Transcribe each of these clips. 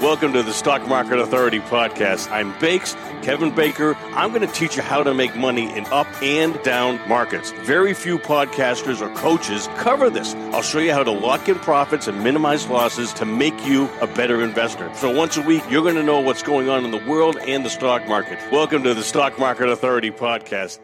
Welcome to the Stock Market Authority podcast. I'm Bakes, Kevin Baker. I'm going to teach you how to make money in up and down markets. Very few podcasters or coaches cover this. I'll show you how to lock in profits and minimize losses to make you a better investor. So once a week, you're going to know what's going on in the world and the stock market. Welcome to the Stock Market Authority podcast.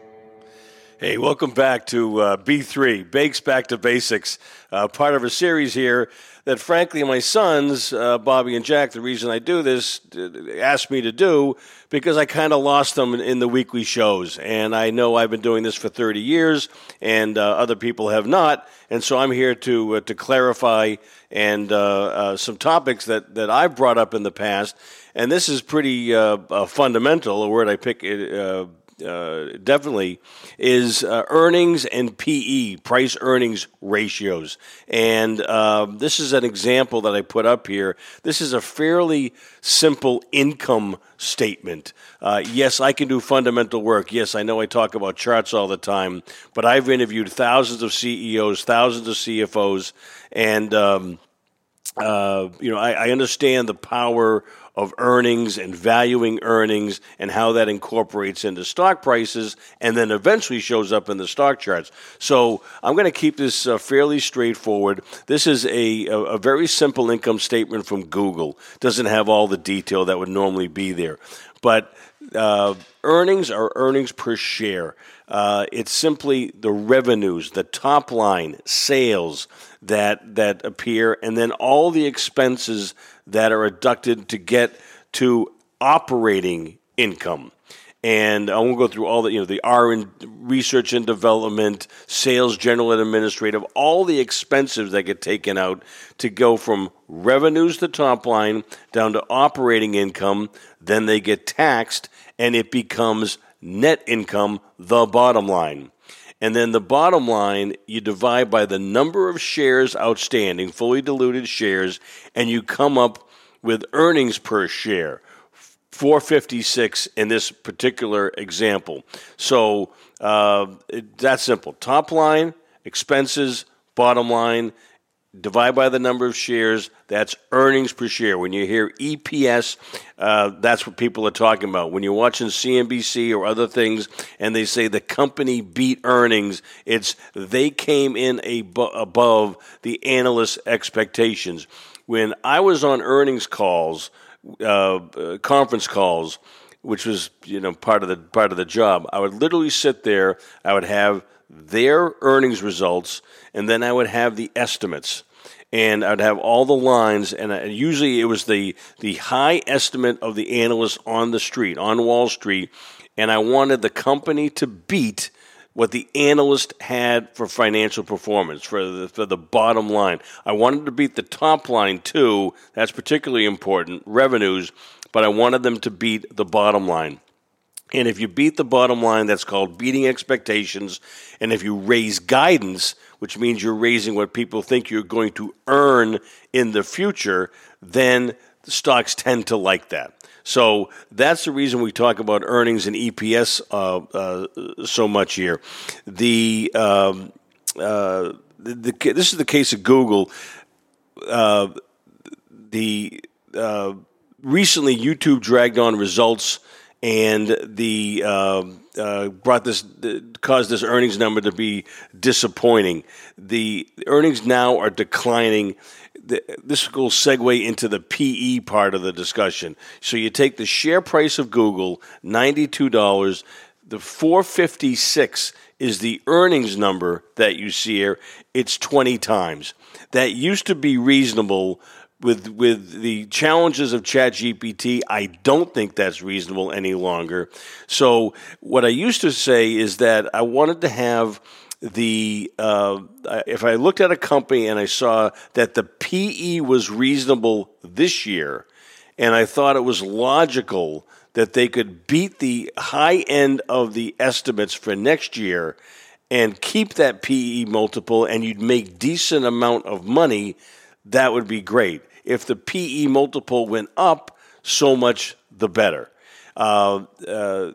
Hey, welcome back to uh, B3, Bakes Back to Basics, uh, part of a series here that, frankly, my sons, uh, Bobby and Jack, the reason I do this, uh, asked me to do because I kind of lost them in, the weekly shows. And I know I've been doing this for 30 years, and uh, other people have not. And so I'm here to, uh, to clarify and some topics that, that I've brought up in the past. And this is pretty fundamental, a word I pick uh, definitely is uh, earnings and PE, price earnings ratios. And uh, this is an example that I put up here. This is a fairly simple income statement. Uh, yes, I can do fundamental work. Yes, I know I talk about charts all the time, but I've interviewed thousands of CEOs, thousands of CFOs, and um, uh, you know I, I understand the power of earnings and valuing earnings and how that incorporates into stock prices and then eventually shows up in the stock charts. So I'm going to keep this uh, fairly straightforward. This is a, a, a very simple income statement from Google. Doesn't have all the detail that would normally be there. But uh, earnings are earnings per share. Uh, it's simply the revenues, the top line, sales that that appear, and then all the expenses that are deducted to get to operating income. And I won't go through all the, you know, the R and research and development, sales, general and administrative, all the expenses that get taken out to go from revenues, the top line, down to operating income. Then they get taxed, and it becomes net income, the bottom line. And then the bottom line, you divide by the number of shares outstanding, fully diluted shares, and you come up with earnings per share. 456 in this particular example. So uh, that's simple. Top line, expenses, bottom line, divide by the number of shares. That's earnings per share. When you hear EPS, uh, that's what people are talking about. When you're watching CNBC or other things and they say the company beat earnings, it's they came in above the analyst expectations. When I was on earnings calls, uh, uh, conference calls, which was you know part of the part of the job, I would literally sit there. I would have their earnings results, and then I would have the estimates and I'd have all the lines, and I, usually it was the the high estimate of the analyst on the street on Wall Street, and I wanted the company to beat what the analyst had for financial performance for the, for the bottom line. I wanted to beat the top line too. That's particularly important, revenues, but I wanted them to beat the bottom line. And if you beat the bottom line, that's called beating expectations. And if you raise guidance, which means you're raising what people think you're going to earn in the future, then stocks tend to like that. So that's the reason we talk about earnings and EPS uh, uh, so much here. The, um, uh, the, the, this is the case of Google. Uh, the uh, recently YouTube dragged on results and the uh, uh, brought this caused this earnings number to be disappointing. The earnings now are declining. This will segue into the PE part of the discussion. So you take the share price of Google, ninety-two dollars. The four fifty-six is the earnings number that you see here. It's twenty times. That used to be reasonable with with the challenges of ChatGPT, I don't think that's reasonable any longer. So what I used to say is that I wanted to have the uh, if I looked at a company and I saw that the PE was reasonable this year, and I thought it was logical that they could beat the high end of the estimates for next year and keep that PE multiple, and you'd make decent amount of money that would be great. If the PE multiple went up, so much the better. Uh, uh,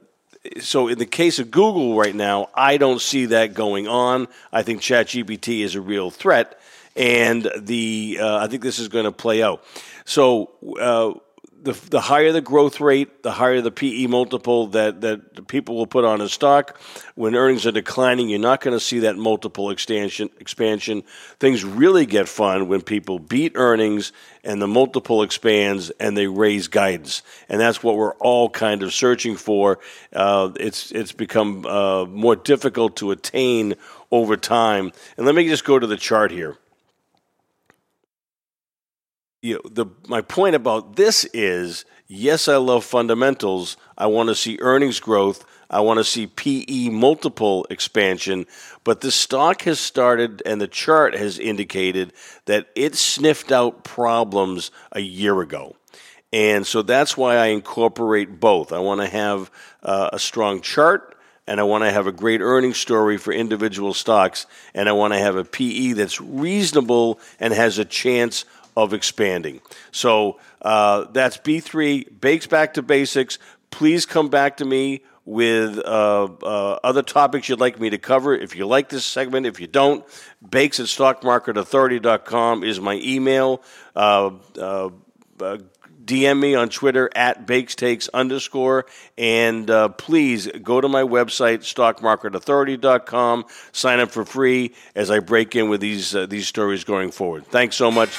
so in the case of Google right now, I don't see that going on. I think ChatGPT is a real threat, and the uh, I think this is going to play out. So. Uh, the, the higher the growth rate, the higher the PE multiple that, that people will put on a stock. When earnings are declining, you're not going to see that multiple expansion. Expansion things really get fun when people beat earnings and the multiple expands and they raise guidance, and that's what we're all kind of searching for. Uh, it's it's become uh, more difficult to attain over time. And let me just go to the chart here you know, the my point about this is yes, I love fundamentals. I want to see earnings growth. I want to see PE multiple expansion, but the stock has started and the chart has indicated that it sniffed out problems a year ago. And so that's why I incorporate both. I want to have uh, a strong chart and I want to have a great earnings story for individual stocks, and I want to have a PE that's reasonable and has a chance of expanding. So uh, that's B3, Bakes Back to Basics. Please come back to me with uh, uh, other topics you'd like me to cover. If you like this segment, if you don't, bakes at stockmarketauthority.com is my email. Uh, uh, uh DM me on Twitter at BakesTakes underscore. And uh, please go to my website, stockmarketauthority.com. Sign up for free as I break in with these, uh, these stories going forward. Thanks so much.